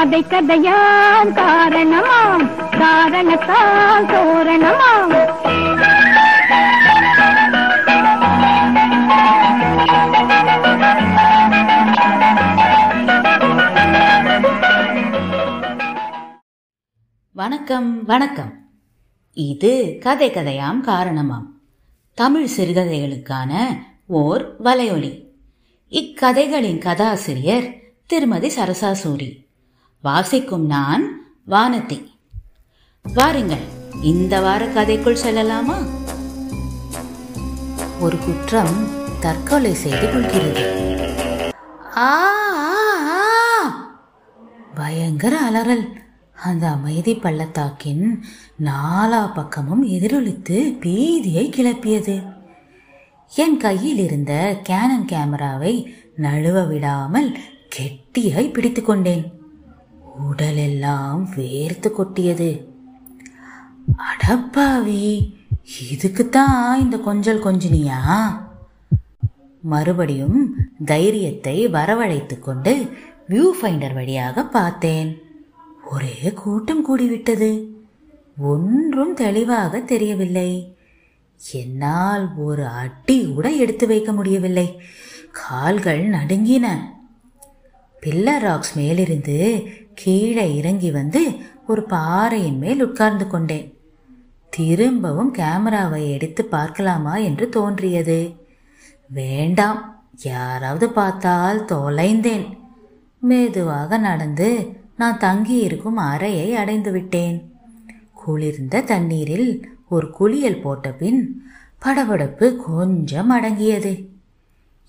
கதை கதையாம் காரணமாம் காரணத்தால் தோரணமாம். வணக்கம் வணக்கம். இது கதை கதையாம் காரணமாம். தமிழ் சிறுகதைகளுக்கான ஓர் வலையொலி. இக்கதைகளின் கதாசிரியர் திருமதி சரசா சூரி. வாசிக்கும் நான் வானதி. வாருங்கள் இந்த வார கதைக்குள் செல்லலாமா? ஒரு குற்றம் தற்கொலை செய்து கொள்கிறது. ஆ பயங்கர அலறல். அந்த அமைதி பள்ளத்தாக்கின் நாலா பக்கமும் எதிரொலித்து பீதியை கிளப்பியது. என் கையில் இருந்த கேனன் கேமராவை நழுவ விடாமல் கெட்டியாய் பிடித்து கொண்டேன். உடலெல்லாம் வேர்த்து கொட்டியது. அடப்பாவி இதுக்குத்தான் இந்த கொஞ்சல் கொஞ்சினியா? மறுபடியும் தைரியத்தை வரவழைத்து கொண்டு வியூ ஃபைண்டர் வழியாக பார்த்தேன். ஒரே கூட்டம் கூடிவிட்டது. ஒன்றும் தெளிவாக தெரியவில்லை. என்னால் ஒரு அடி கூட எடுத்து வைக்க முடியவில்லை. கால்கள் நடுங்கின. பில்லர் ராக்ஸ் மேலிருந்து கீழே இறங்கி வந்து ஒரு பாறையின் மேல் உட்கார்ந்து கொண்டேன். திரும்பவும் கேமராவை எடுத்து பார்க்கலாமா என்று தோன்றியது. வேண்டாம் யாராவது பார்த்தால் தொலைந்தேன். மெதுவாக நடந்து நான் தங்கியிருக்கும் அறையை அடைந்து விட்டேன். குளிர்ந்த தண்ணீரில் ஒரு குளியல் போட்ட பின் படபடப்பு கொஞ்சம் அடங்கியது.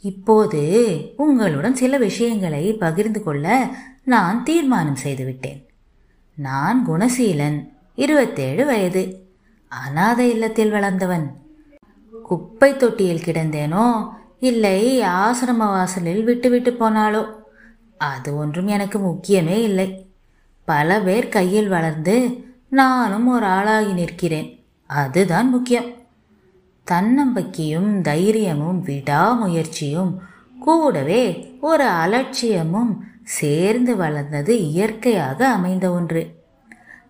இப்போது உங்களுடன் சில விஷயங்களை பகிர்ந்து கொள்ள நான் தீர்மானம் செய்துவிட்டேன். நான் குணசீலன் இருபத்தேழு வயது. அனாதை இல்லத்தில் வளர்ந்தவன். குப்பை தொட்டியில் கிடந்தேனோ இல்லை ஆசிரம வாசலில் விட்டுவிட்டு போனாலோ. அது ஒன்றும் எனக்கு முக்கியமே இல்லை. பல பேர் கையில் வளர்ந்து நானும் ஒரு ஆளாகி நிற்கிறேன். அதுதான் முக்கியம். தன்னம்பிக்கையும் தைரியமும் விடாமுயற்சியும் கூடவே ஒரு அலட்சியமும் சேர்ந்து வளர்ந்தது இயற்கையாக அமைந்த ஒன்று.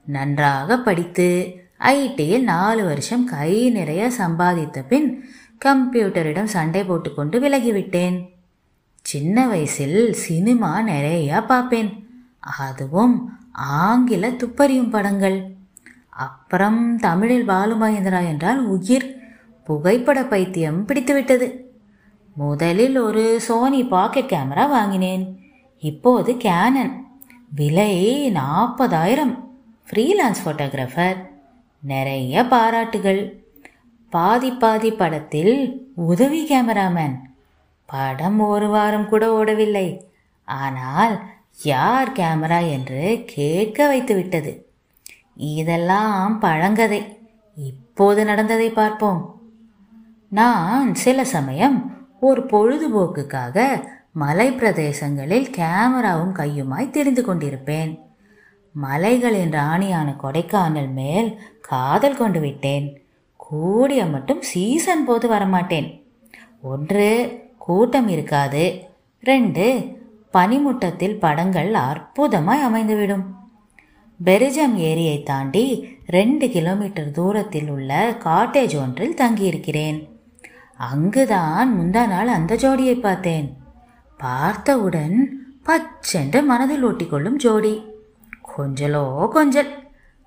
நன்றாக படித்து ஐடியில் நாலு வருஷம் கை நிறைய சம்பாதித்த பின் கம்ப்யூட்டரிடம் சண்டை போட்டுக்கொண்டு விலகிவிட்டேன். சின்ன வயசில் சினிமா நிறையா பார்ப்பேன். அதுவும் ஆங்கில துப்பறியும் படங்கள். அப்புறம் தமிழில் பாலு மகேந்திரா என்றால் உயிர் புகைப்பட பைத்தியம் பிடித்துவிட்டது. முதலில் ஒரு சோனி பாக்கெட் கேமரா வாங்கினேன். இப்போது கேனன் விலை நாற்பதாயிரம். ஃப்ரீலான்ஸ் ஃபோட்டோகிராஃபர் நிறைய பாராட்டுகள். பாதி பாதி படத்தில் உதவி கேமராமேன் படம் ஒரு வாரம் கூட ஓடவில்லை. ஆனால் யார் கேமரா என்று கேட்க வைத்து விட்டது. இதெல்லாம் பழங்கதை. இப்போது நடந்ததை பார்ப்போம். நான் சில சமயம் ஒரு பொழுதுபோக்குக்காக மலை பிரதேசங்களில் கேமராவும் கையுமாய் தெரிந்து கொண்டிருப்பேன். மலைகளின் ராணியான கொடைக்கானல் மேல் காதல் கொண்டு விட்டேன். கூடிய மட்டும் சீசன் போது வரமாட்டேன். ஒன்று கூட்டம் இருக்காது. ரெண்டு பனிமுட்டத்தில் படங்கள் அற்புதமாய் அமைந்துவிடும். பெரிஜம் ஏரியை தாண்டி ரெண்டு கிலோமீட்டர் தூரத்தில் உள்ள காட்டேஜ் ஒன்றில் தங்கியிருக்கிறேன். அங்குதான் முந்தா நாள் அந்த ஜோடியை பார்த்தேன். பார்த்தவுடன் பச்சென்று மனதில் ஓட்டிக்கொள்ளும் ஜோடி. கொஞ்சலோ கொஞ்சல்.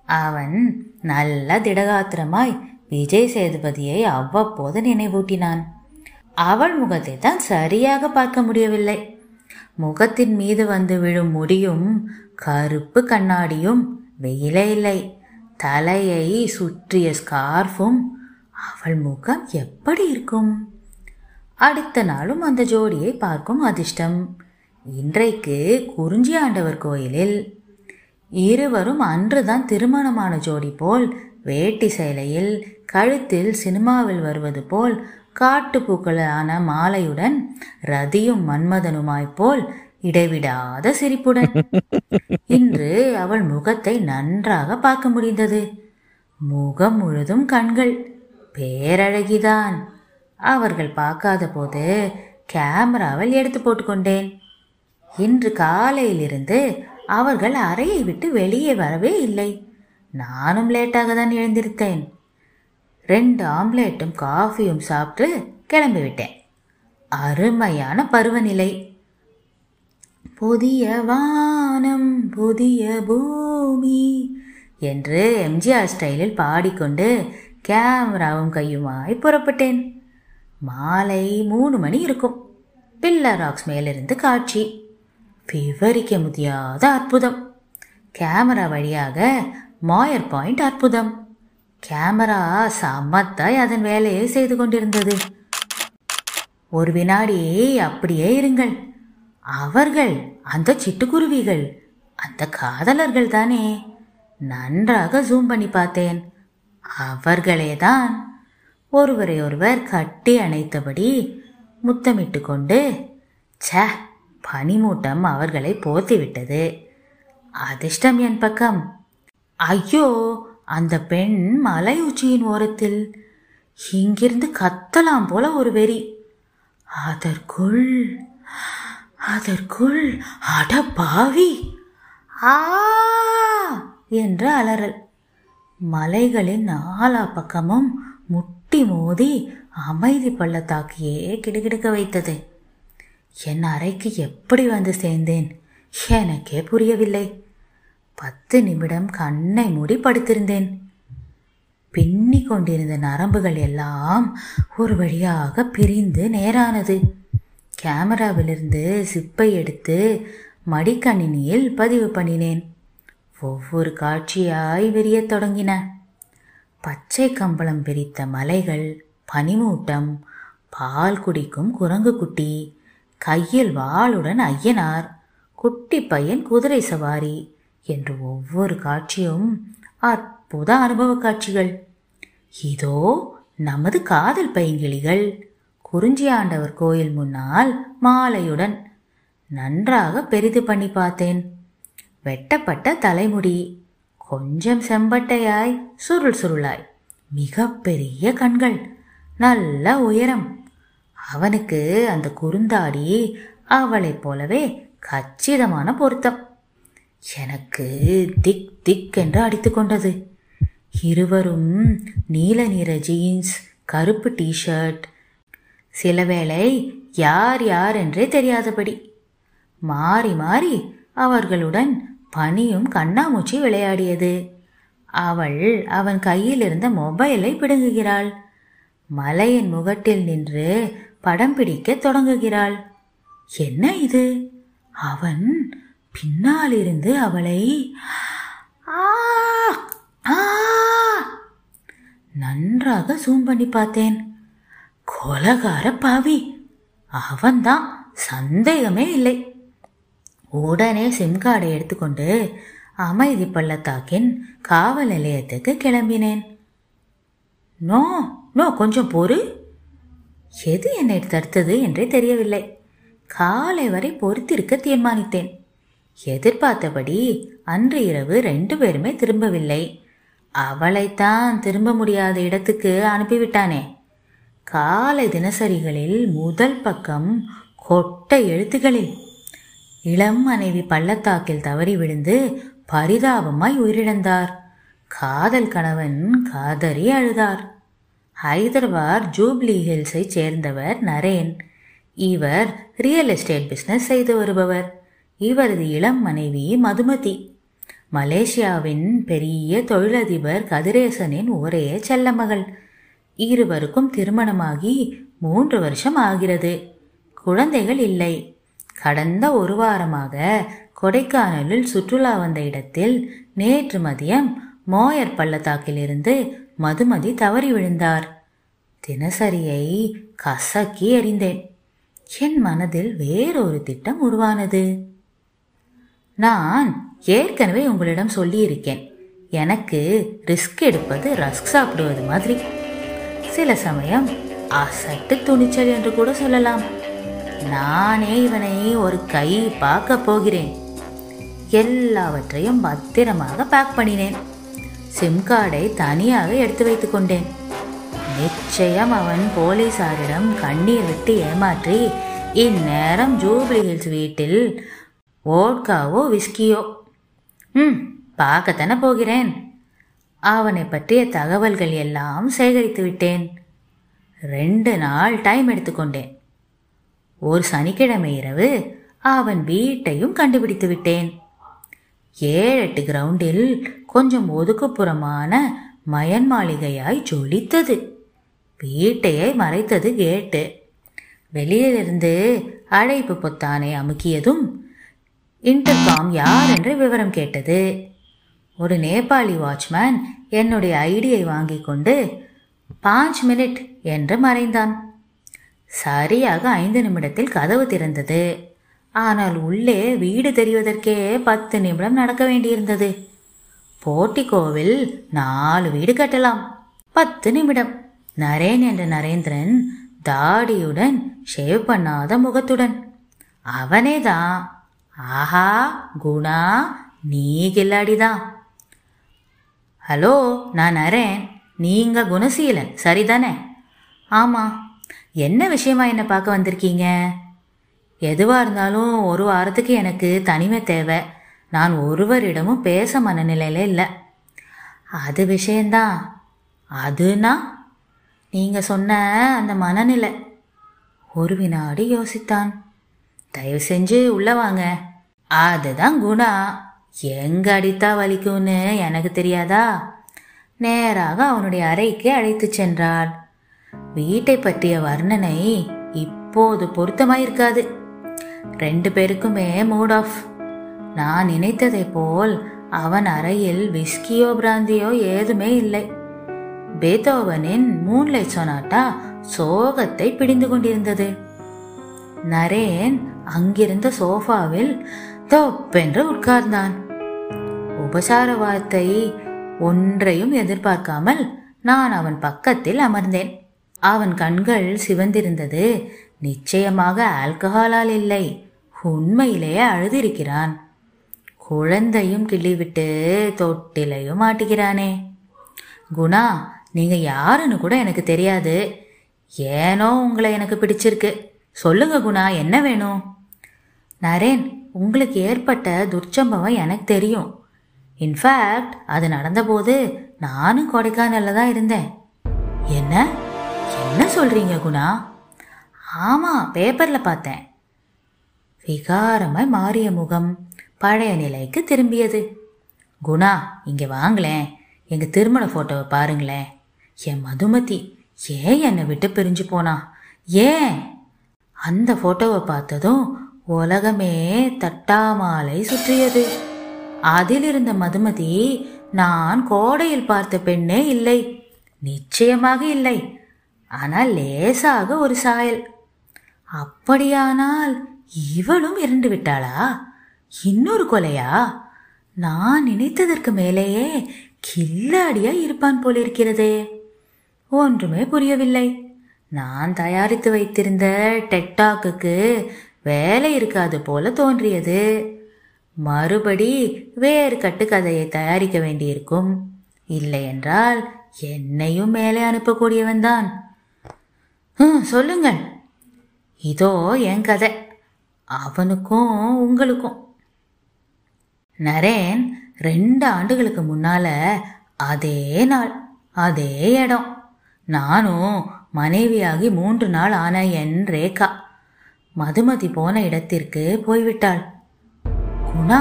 அவன் நல்ல திடகாத்திரமாய் விஜய் சேதுபதியை அவ்வப்போது நினைவூட்டினான். அவள் முகத்தை தான் சரியாக பார்க்க முடியவில்லை. முகத்தின் மீது வந்து விழும் முடியும் கருப்பு கண்ணாடியும் வெயிலே இல்லை. தலையை சுற்றிய ஸ்கார்ஃபும் அவள் முகம் எப்படி இருக்கும்? அடுத்த நாளும் அந்த ஜோடியை பார்க்கும் அதிர்ஷ்டம். இன்றைக்கு குறிஞ்சி ஆண்டவர் கோயிலில் இருவரும் அன்றுதான் திருமணமான ஜோடி போல் வேட்டி சேலையில் கழுத்தில் சினிமாவில் வருவது போல் காட்டுப்பூக்களான மாலையுடன் ரதியும் மன்மதனுமாய் போல் இடைவிடாத சிரிப்புடன். இன்று அவள் முகத்தை நன்றாக பார்க்க முடிந்தது. முகம் முழுதும் கண்கள். பேரழகிதான். அவர்கள் பார்க்காத போது கேமராவில் எடுத்து போட்டுக்கொண்டேன். இன்று காலையிலிருந்து அவர்கள் அறையை விட்டு வெளியே வரவே இல்லை. நானும் லேட்டாக தான் எழுந்திருத்தேன். ரெண்டு ஆம்லேட்டும் காஃபியும் சாப்பிட்டு கிளம்பிவிட்டேன். அருமையான பருவநிலை. புதிய வானம் புதிய பூமி என்று எம்ஜிஆர் ஸ்டைலில் பாடிக்கொண்டு கேமராவும் கையுமாய் புறப்பட்டேன். மாலை மூணு மணி இருக்கும். பில்லர் ராக்ஸ் மேலிருந்து காட்சி. விவரிக்க முடியாத அற்புதம். கேமரா வழியாக மாயர் பாயிண்ட் அற்புதம். கேமரா சமத்தாய் அதன் வேலையை செய்து கொண்டிருந்தது. ஒரு வினாடி அப்படியே இருங்கள். அவர்கள் அந்த சிட்டுக்குருவிகள் அந்த காதலர்கள் தானே. நன்றாக ஜூம் பண்ணி பார்த்தேன். அவர்களே தான் ஒருவரை ஒருவர் கட்டி அணைத்தபடி முத்தமிட்டு கொண்டு ச்சே பனிமூட்டம் அவர்களை போத்திவிட்டது அதிர்ஷ்டம் என் பக்கம். ஐயோ அந்த பெண் மலை உச்சியின் ஓரத்தில் இங்கிருந்து கத்தலாம் போல ஒரு வெறி. அதற்குள் அதற்குள் அட பாவி ஆ என்று அலறல். மலைகளின் நாலா பக்கமும் முட்டு மோதி அமைதி பள்ளத்தாக்கியே கிடுகிடுக்க வைத்தது. என் அறைக்கு எப்படி வந்து சேர்ந்தேன்? எனக்கே புரியவில்லை. பத்து நிமிடம் கண்ணை மூடி படுத்திருந்தேன். பின்னி கொண்டிருந்த நரம்புகள் எல்லாம் ஒரு வழியாக பிரிந்து நேரானது. கேமராவிலிருந்து சிப்பை எடுத்து மடிக்கணினியில் பதிவு பண்ணினேன். ஒவ்வொரு காட்சியாய் விரியத் தொடங்கின. பச்சை கம்பளம் பிரித்த மலைகள் பனிமூட்டம் பால் குடிக்கும் குரங்கு குட்டி கையில் வாளுடன் ஐயனார் குட்டி பையன் குதிரை சவாரி என்று ஒவ்வொரு காட்சியும் அற்புத அனுபவ காட்சிகள். இதோ நமது காதல் பைங்கிளிகள் குறிஞ்சி ஆண்டவர் கோயில் முன்னால் மாலையுடன் நன்றாக பெரிது பண்ணி பார்த்தேன். வெட்டப்பட்ட தலைமுடி கொஞ்சம் செம்பட்டையாய் சுருள் சுருளாய். மிகப்பெரிய கண்கள் நல்ல உயரம். அவனுக்கு அந்த குறுந்தாடி அவளைப் போலவே கச்சிதமான பொருத்தம். எனக்கு திக் திக் என்று அடித்துக்கொண்டது இருவரும் நீல நிற ஜீன்ஸ் கருப்பு டிஷர்ட் சிலவேளை யார் யார் என்றே தெரியாதபடி. மாறி மாறி அவர்களுடன் பனியும் கண்ணாமூச்சி விளையாடியது. அவள் அவன் கையில் இருந்த மொபைலை பிடுங்குகிறாள். மலையின் முகட்டில் நின்று படம் பிடிக்க தொடங்குகிறாள். என்ன இது? அவன் பின்னால் இருந்து அவளை ஆ ஆ நன்றாக ஜூம் பண்ணி பார்த்தேன். கொலகார பாவி. அவன்தான் சந்தேகமே இல்லை. உடனே சிம் கார்டை எடுத்துக்கொண்டு அமைதி பள்ளத்தாக்கின் காவல் நிலையத்துக்கு கிளம்பினேன். நோ நோ கொஞ்சம் பொறு. எது என்னை தடுத்தது என்றே தெரியவில்லை. காலை வரை பொறுத்திருக்க தீர்மானித்தேன். எதிர்பார்த்தபடி அன்று இரவு ரெண்டு பேருமே திரும்பவில்லை. அவளைத்தான் திரும்ப முடியாத இடத்துக்கு அனுப்பிவிட்டானே. காலை தினசரிகளில் முதல் பக்கம் கொட்டை எழுத்துகளில் இளம் மனைவி பள்ளத்தாக்கில் தவறி விழுந்து பரிதாபமாய் உயிரிழந்தார். காதல் கணவன் காதறி அழுதார். ஹைதராபாத் ஜூப்ளி ஹில்ஸை சேர்ந்தவர் நரேன். இவர் ரியல் எஸ்டேட் பிஸ்னஸ் செய்து வருபவர். இவரது இளம் மனைவி மதுமதி. மலேசியாவின் பெரிய தொழிலதிபர் கதிரேசனின் ஒரே செல்லமகள் இருவருக்கும் திருமணமாகி மூன்று வருஷம் ஆகிறது. குழந்தைகள் இல்லை. கடந்த ஒரு வாரமாக கொடைக்கானலில் சுற்றுலா வந்த இடத்தில் நேற்று மதியம் மோயர் பள்ளத்தாக்கிலிருந்து மதுமதி தவறி விழுந்தார். தினசரியை கசக்கி எறிந்தேன். என் மனதில் வேறொரு திட்டம் உருவானது. நான் ஏற்கனவே உங்களிடம் சொல்லியிருக்கேன். எனக்கு ரிஸ்க் எடுப்பது ரஸ்க் சாப்பிடுவது மாதிரி. சில சமயம் அசட்டு துணிச்சல் என்று கூட சொல்லலாம். நானே இவனை ஒரு கை பார்க்க போகிறேன். எல்லாவற்றையும் பத்திரமாக பேக் பண்ணினேன். சிம் கார்டை தனியாக எடுத்து வைத்து கொண்டேன். நிச்சயம் அவன் போலீசாரிடம் கண்ணீர் விட்டு ஏமாற்றி இந்நேரம் ஜூப்ளி ஹில்ஸ் வீட்டில் ஓட்காவோ விஸ்கியோ ம் பார்க்கத்தானே போகிறேன். அவனை பற்றிய தகவல்கள் எல்லாம் சேகரித்து விட்டேன். ரெண்டு நாள் டைம் எடுத்துக்கொண்டேன் ஒரு சனிக்கிழமை இரவு அவன் வீட்டையும் கண்டுபிடித்து விட்டேன். ஏழு எட்டு கிரவுண்டில் கொஞ்சம் ஒதுக்குப்புறமான மயன் மாளிகையாய் ஜொலித்தது. வீட்டையே மறைத்தது கேட்டு. வெளியிலிருந்து அழைப்பு பொத்தானை அமுக்கியதும் இன்டர்காம் யார் என்று விவரம் கேட்டது. ஒரு நேபாளி வாட்ச்மேன் என்னுடைய ஐடியை வாங்கி கொண்டு பாஞ்ச் மினிட் என்று மறைந்தான். சரியாக ஐந்து நிமிடத்தில் கதவு திறந்தது. ஆனால் உள்ளே வீடு தெரிவதற்கே பத்து நிமிடம் நடக்க வேண்டியிருந்தது. போட்டிக்கோவில் நாலு வீடு கட்டலாம். பத்து நிமிடம். நரேன் என்ற நரேந்திரன் தாடியுடன் ஷேவ் பண்ணாத முகத்துடன் அவனே தான் ஆஹா குணா நீ கில்லாடிதான் ஹலோ நான் நரேன். நீங்க குணசீலன். சரிதானே? ஆமா. என்ன விஷயமா என்னை பார்க்க வந்திருக்கீங்க? எதுவா இருந்தாலும் ஒரு வாரத்துக்கு எனக்கு தனிமை தேவை. நான் ஒருவரிடமும் பேச மனநிலையில இல்லை. அது விஷயந்தான் அதுனா? நீங்க சொன்ன அந்த மனநிலை. ஒரு வினாடி யோசித்தான். தயவு செஞ்சு உள்ள வாங்க. அதுதான் குணா. எங்க அடித்தா வலிக்கும்னு எனக்கு தெரியாதா? நேராக அவனுடைய அறைக்கு அழைத்துச் சென்றாள். வீட்டை பற்றிய வர்ணனை இப்போது பொருத்தமாயிருக்காது. ரெண்டு பேருக்குமே மூட் ஆஃப் நான் நினைத்ததைப் போல் அவன் அறையில் விஸ்கியோ பிராந்தியோ ஏதுமே இல்லை. பேத்தோவனின் மூன்லைட் சொனாட்டா சோகத்தை பிடிந்து கொண்டிருந்தது. நரேன் அங்கிருந்த சோஃபாவில் தொப்பென்று உட்கார்ந்தான். உபசார வார்த்தை ஒன்றையும் எதிர்பார்க்காமல் நான் அவன் பக்கத்தில் அமர்ந்தேன். அவன் கண்கள் சிவந்திருந்தது. நிச்சயமாக ஆல்கஹாலால் இல்லை. உண்மையிலேயே அழுதிருக்கிறான். குழந்தையும் கிள்ளிவிட்டு தொட்டிலையும் மாட்டுகிறானே குணா நீங்க யாருன்னு கூட எனக்கு தெரியாது. ஏனோ உங்களை எனக்கு பிடிச்சிருக்கு. சொல்லுங்க குணா என்ன வேணும்? நரேன் உங்களுக்கு ஏற்பட்ட துர்ச்சம்பவம் எனக்கு தெரியும். இன்ஃபேக்ட் அது நடந்தபோது நானும் கொடைக்கானல்ல தான் இருந்தேன். என்ன? என்ன சொல்றீங்க குணா? ஆமா பேப்பர்ல பார்த்தேன். விகாரமாய் மாறிய முகம் பழைய நிலைக்கு திரும்பியது. குணா இங்க வாங்களேன். எங்க திருமண போட்டோவை பாருங்களேன். என் மதுமதி ஏன் என்னை விட்டு பிரிஞ்சு போனா? ஏன்? அந்த போட்டோவை பார்த்ததும் உலகமே தட்டாமாலை சுற்றியது. அதில் இருந்த மதுமதி நான் கோடையில் பார்த்த பெண்ணே இல்லை. நிச்சயமாக இல்லை. ஆனால் லேசாக ஒரு சாயல். அப்படியானால் இவளும் இறந்து விட்டாளா? இன்னொரு கொலையா? நான் நினைத்ததற்கு மேலேயே கில்லாடியா இருப்பான் போலிருக்கிறதே ஒன்றுமே புரியவில்லை. நான் தயாரித்து வைத்திருந்த டெக்டாக்குக்கு வேலை இருக்காது போல தோன்றியது. மறுபடி வேறு கட்டுக்கதையை தயாரிக்க வேண்டியிருக்கும். இல்லை என்றால் என்னையும் மேலே அனுப்பக்கூடியவன்தான் ம் சொல்லுங்கள் இதோ என் கதை. அவனுக்கும் உங்களுக்கும். நரேன் ரெண்டு ஆண்டுகளுக்கு முன்னால அதே நாள் அதே இடம். நானும் மனைவியாகி மூன்று நாள் ஆன என் ரேகா மதுமதி போன இடத்திற்கு போய்விட்டாள். குணா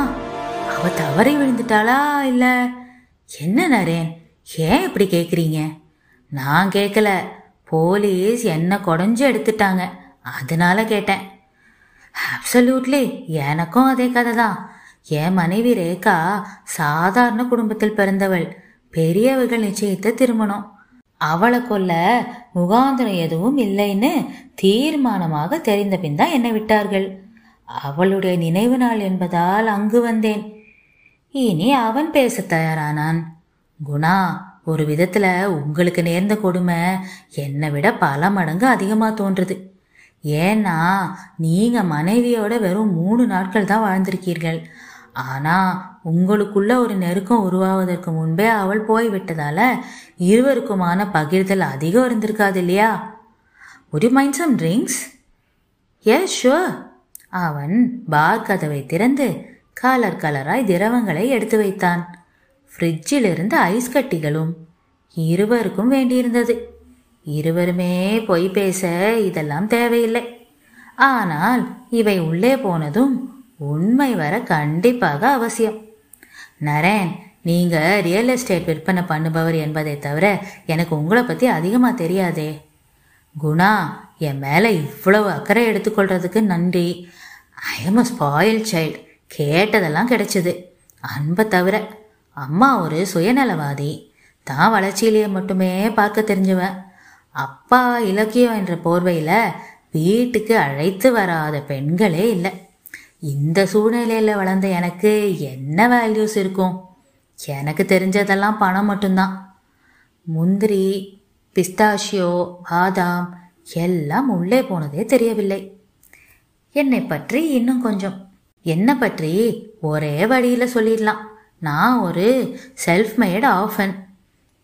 அவ தவறி விழுந்துட்டாளா இல்ல? என்ன நரேன் ஏன் இப்படி கேக்குறீங்க? நான் கேட்கல போலீஸ் என்ன குடஞ்சு எடுத்துட்டாங்க. அதனால கேட்டேன். அப்சல்யூட்லி எனக்கும் அதே கதை தான் என் மனைவி ரேகா சாதாரண குடும்பத்தில் பிறந்தவள். பெரியவர்கள் நிச்சயித்த திருமணம். அவளை கொல்ல முகாந்திரம் எதுவும் இல்லைன்னு தீர்மானமாக தெரிந்த பின் தான் என்னை விட்டார்கள். அவளுடைய நினைவு நாள் என்பதால் அங்கு வந்தேன். இனி அவன் பேச தயாரானான். குணா ஒரு விதத்துல உங்களுக்கு நேர்ந்த கொடுமை என்னை விட பல மடங்கு அதிகமா தோன்றுது. ஏன்னா நீங்க மனைவியோட வெறும் மூணு நாட்கள் தான் வாழ்ந்திருக்கீர்கள். ஆனா உங்களுக்குள்ள ஒரு நெருக்கம் உருவாவதற்கு முன்பே அவள் போய்விட்டதால இருவருக்குமான பகிர்தல் அதிகம் இருந்திருக்காது இல்லையா? ஒரு மைண்ட் சம் ட்ரிங்க்ஸ் ஏ yes அவன் பார் கதவை திறந்து கலர் கலராய் திரவங்களை எடுத்து வைத்தான். ஃப்ரிட்ஜில் இருந்த ஐஸ் கட்டிகளும் இருவருக்கும் வேண்டியிருந்தது. இருவருமே பொய் பேச இதெல்லாம் தேவையில்லை. ஆனால் இவை உள்ளே போனதும் உண்மை வர கண்டிப்பாக அவசியம். நரேன் நீங்க ரியல் எஸ்டேட் விற்பனை பண்ணுபவர் என்பதை தவிர எனக்கு உங்களை பத்தி அதிகமா தெரியாதே. குணா என் மேல இவ்வளவு அக்கறை எடுத்துக்கொள்றதுக்கு நன்றி. I am a spoil child கேட்டதெல்லாம் கிடைச்சது. அன்பை தவிர. அம்மா ஒரு சுயநலவாதி. தான் வளர்ச்சியிலேயே மட்டுமே பார்க்க தெரிஞ்சுவேன். அப்பா இலக்கியம் என்ற போர்வையில் வீட்டுக்கு அழைத்து வராத பெண்களே இல்லை. இந்த சூழ்நிலையில் வளர்ந்த எனக்கு என்ன வேல்யூஸ் இருக்கும்? எனக்கு தெரிஞ்சதெல்லாம் பணம் மட்டும்தான். முந்திரி பிஸ்தாஷியோ பாதாம் எல்லாம் உள்ளே போனதே தெரியவில்லை. என்னை பற்றி இன்னும் கொஞ்சம். என்னை பற்றி ஒரே வழியில் சொல்லிடலாம். நான் ஒரு செல்ஃப் மேட் ஆஃபன்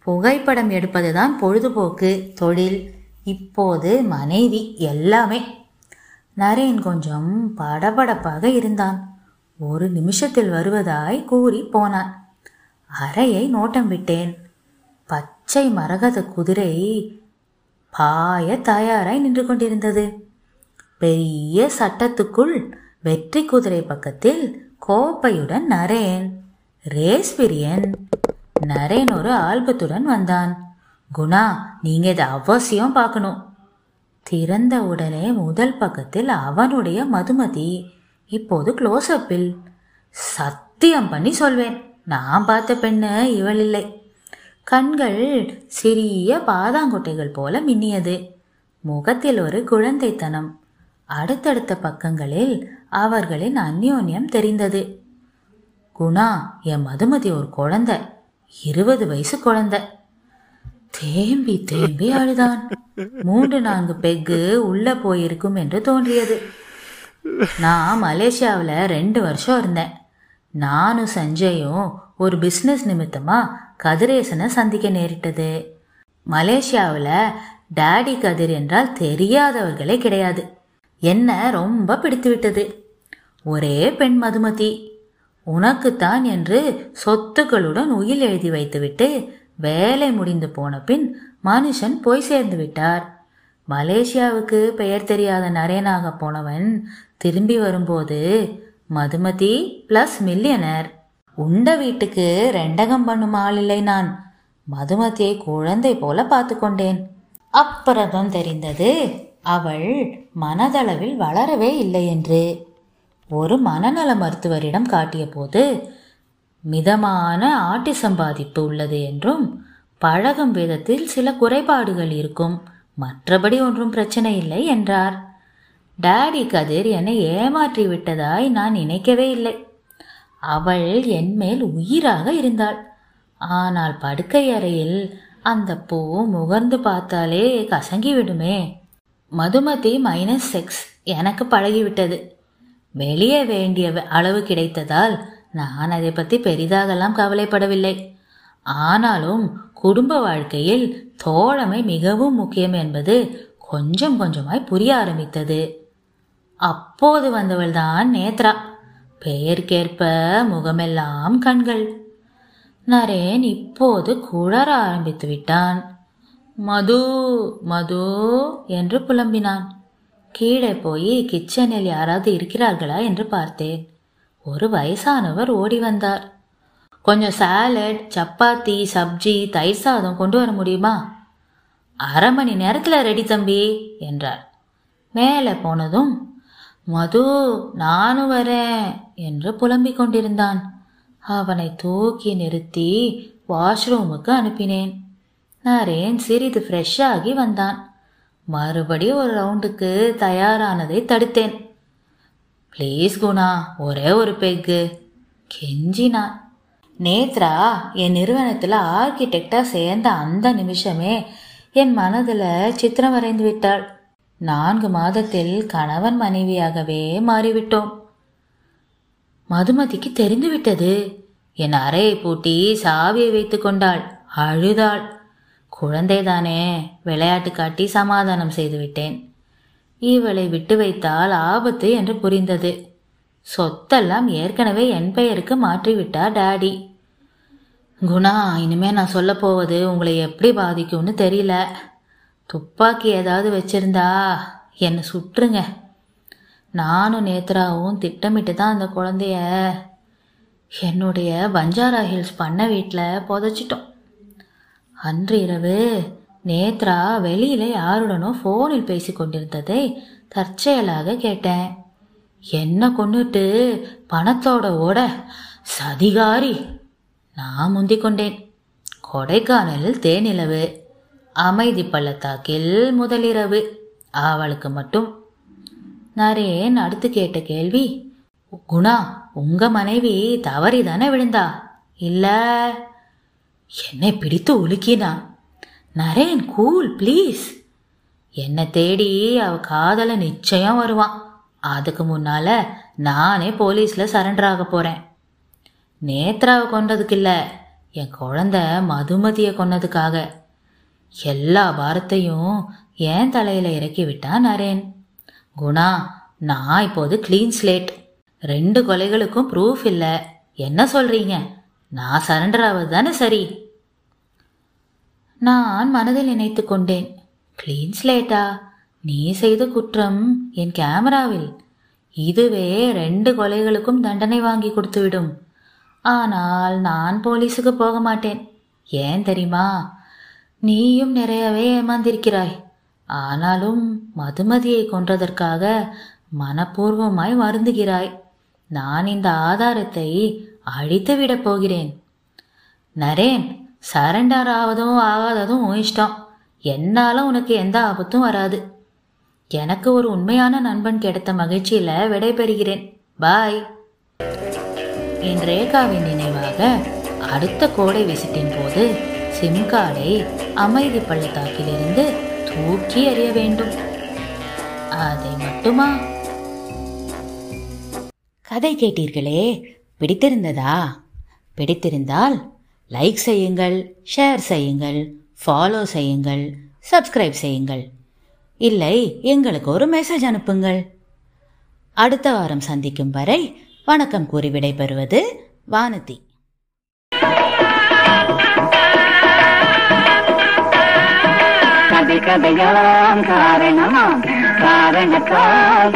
புகைப்படம் எடுப்பது தான் பொழுதுபோக்கு தொழில் இப்போது மனைவி எல்லாமே. நரேன் கொஞ்சம் படபடப்பாக இருந்தான். ஒரு நிமிஷத்தில் வருவதாய் கூறி போனான். அறையை நோட்டம் விட்டேன். பச்சை மரகத குதிரை பாய தயாராய் நின்று கொண்டிருந்தது. பெரிய சட்டத்துக்குள் வெற்றி குதிரை பக்கத்தில் கோப்பையுடன் நரேன் ரேஸ் பிரியன் நரேன் ஒரு ஆல்பத்துடன் வந்தான். குணா நீங்க இதை அவசியம் பார்க்கணும். திறந்த உடனே முதல் பக்கத்தில் அவனுடைய மதுமதி. இப்போது க்ளோஸ்அப்பில் சத்தியம் பண்ணி சொல்வேன். நான் பார்த்த பெண்ணு இவள் இல்லை. கண்கள் சிறிய பாதாங்குட்டைகள் போல மின்னியது. முகத்தில் ஒரு குழந்தைத்தனம். அடுத்தடுத்த பக்கங்களில் அவர்களின் அந்யோன்யம் தெரிந்தது. குணா என் மதுமதி ஒரு குழந்தை. இருபது வயசு குழந்தை. தேம்பி தேம்பி அழுதான். மூன்று நான்கு பெக்கு உள்ள போயிருக்கும் என்று தோன்றியது. நான் மலேசியாவில் ரெண்டு வருஷம் இருந்தேன். நானும் சஞ்சயும் ஒரு பிஸ்னஸ் நிமித்தமா கதிரேசனை சந்திக்க நேரிட்டது. மலேசியாவில் டேடி கதிர் என்றால் தெரியாதவர்களே கிடையாது. என்ன ரொம்ப பிடித்து விட்டது. ஒரே பெண் மதுமதி. உனக்குத்தான் என்று சொத்துக்களுடன் உயில் எழுதி வைத்துவிட்டு வேலை முடிந்து போன பின் மனுஷன் போய் சேர்ந்து விட்டார். மலேசியாவுக்கு பெயர் தெரியாத நரேனாக போனவன் திரும்பி வரும்போது மதுமதி பிளஸ் மில்லியனர் உண்ட வீட்டுக்கு ரெண்டகம் பண்ணும் ஆள் இல்லை நான். மதுமதியை குழந்தை போல பார்த்து கொண்டேன். அப்புறம் தெரிந்தது அவள் மனதளவில் வளரவே இல்லை என்று. ஒரு மனநல மருத்துவரிடம் காட்டிய போது மிதமான ஆட்டிசம் பாதிப்பு உள்ளது என்றும் பழகும் விதத்தில் சில குறைபாடுகள் இருக்கும் மற்றபடி ஒன்றும் பிரச்சனை இல்லை என்றார். டாடி கதிர் என்னை ஏமாற்றி விட்டதாய் நான் நினைக்கவே இல்லை. அவள் என்மேல் உயிராக இருந்தாள். ஆனால் படுக்கை அறையில் அந்த பூ முகர்ந்து பார்த்தாலே கசங்கி விடுமே. மதுமதி மைனஸ் செக்ஸ் எனக்கு பழகிவிட்டது. வெளியே வேண்டிய அளவு கிடைத்ததால் நான் அதை பற்றி பெரிதாகலாம் கவலைப்படவில்லை. ஆனாலும் குடும்ப வாழ்க்கையில் தோழமை மிகவும் முக்கியம் என்பது கொஞ்சம் கொஞ்சமாய் புரிய ஆரம்பித்தது. அப்போது வந்தவள் தான் நேத்ரா. பெயர்க்கேற்ப முகமெல்லாம் கண்கள். நரேன் இப்போது குளர ஆரம்பித்து விட்டான். மது மது என்று புலம்பினான். கீழே போய் கிச்சனில் யாராவது இருக்கிறார்களா என்று பார்த்தேன். ஒரு வயசானவர் ஓடி வந்தார். கொஞ்சம் சாலட் சப்பாத்தி சப்ஜி தயிர் சாதம் கொண்டு வர முடியுமா? அரை மணி நேரத்தில் ரெடி தம்பி என்றார். மேலே போனதும் மது நானும் வரேன் என்று புலம்பிக் கொண்டிருந்தான். அவனை தூக்கி நிறுத்தி வாஷ்ரூமுக்கு அனுப்பினேன். நரேன் சிறிது ஃப்ரெஷ்ஷாகி வந்தான். மறுபடியும் ஒரு ரவுண்டுக்கு தயாரானதை தடுத்தேன். ப்ளீஸ் குணா ஒரே ஒரு பெக்கு கெஞ்சினா நேத்ரா என் நிறுவனத்தில் ஆர்கிடெக்டாக சேர்ந்த அந்த நிமிஷமே என் மனதில் சித்திரம் வரைந்து விட்டாள். நான்கு மாதத்தில் கணவன் மனைவியாகவே மாறிவிட்டோம். மதுமதிக்கு தெரிந்துவிட்டது. என் அறையை பூட்டி சாவியை வைத்து கொண்டாள் அழுதாள். குழந்தைதானே விளையாட்டு காட்டி சமாதானம் செய்துவிட்டேன் இவளை விட்டு வைத்தால் ஆபத்து என்று புரிந்தது. சொத்தெல்லாம் ஏற்கனவே என் பெயருக்கு மாற்றிவிட்டார் டாடி. குணா இனிமே நான் சொல்ல போவது உங்களை எப்படி பாதிக்கும்னு தெரியல. துப்பாக்கி ஏதாவது வச்சிருந்தா என்னை சுட்டுருங்க நானும் நேத்ராவும் திட்டமிட்டு தான் அந்த குழந்தைய என்னுடைய பஞ்சாரா ஹில்ஸ் பண்ண வீட்டில் புதைச்சிட்டோம். அன்று இரவு நேத்ரா வெளியில யாருடனோ ஃபோனில் பேசி கொண்டிருந்ததை தற்செயலாக கேட்டேன். என்ன கொண்டுட்டு பணத்தோட ஓட சதிகாரி? நான் முந்தி கொண்டேன். கொடைக்கானலில் தேனிலவு அமைதி பள்ளத்தாக்கில் முதலிரவு அவளுக்கு மட்டும். நரேன் அடுத்து கேட்ட கேள்வி குணா உங்க மனைவி தவறிதானே விழுந்தா? இல்லை. என்னை பிடித்து உலுக்கினா? Naren cool please. என்னை தேடி அவ காதல நிச்சயம் வருவான் அதுக்கு முன்னால நானே போலீஸ்ல சரண்டர் ஆக போறேன். நேத்ராவை கொண்டதுக்கு இல்லை என் குழந்தை மதுமதியை கொன்னதுக்காக. எல்லா பாரத்தையும் என் தலையில இறக்கி விட்டான் நரேன். குணா நான் இப்போது க்ளீன் ஸ்லேட் ரெண்டு கொலைகளுக்கும் ப்ரூஃப் இல்லை. என்ன சொல்றீங்க? நான் சரண்டர் ஆவது தானே சரி? நான் மனதில் நினைத்து கொண்டேன். க்ளீன் ஸ்லேட்டா நீ செய்த குற்றம் என் கேமராவில். இதுவே ரெண்டு கொலைகளுக்கும் தண்டனை வாங்கி கொடுத்துவிடும். ஆனால் நான் போலீஸுக்கு போக மாட்டேன். ஏன் தெரியுமா? நீயும் நிறையவே ஏமாந்திருக்கிறாய். ஆனாலும் மதுமதியை கொன்றதற்காக மனப்பூர்வமாய் வருந்துகிறாய். நான் இந்த ஆதாரத்தை அழித்து விடப் போகிறேன். நரேன் சரண்டர் ஆவதும் ஆகாததும் உன் இஷ்டம். என்னால உனக்கு எந்த ஆபத்தும் வராது. எனக்கு ஒரு உண்மையான நண்பன் கிடைத்த மகிழ்ச்சியில விடைபெறுகிறேன் பாய் என் ரேகாவின் நினைவாக அடுத்த கோடை விசிட்டின் போது சிம் கார்டை அமைதி பள்ளத்தாக்கிலிருந்து தூக்கி எறிய வேண்டும். அதை மட்டுமா? கதை கேட்டீர்களே பிடித்திருந்ததா? பிடித்திருந்தால் லைக் செய்யுங்கள் ஷேர் செய்யுங்கள் ஃபாலோ செய்யுங்கள் சப்ஸ்கிரைப் செய்யுங்கள். இல்லை எங்களுக்கு ஒரு மெசேஜ் அனுப்புங்கள். அடுத்த வாரம் சந்திக்கும் வரை வணக்கம் கூறி விடைபெறுவது வானதி. கதை கதையாம் காரணமாம் காரணத்தால்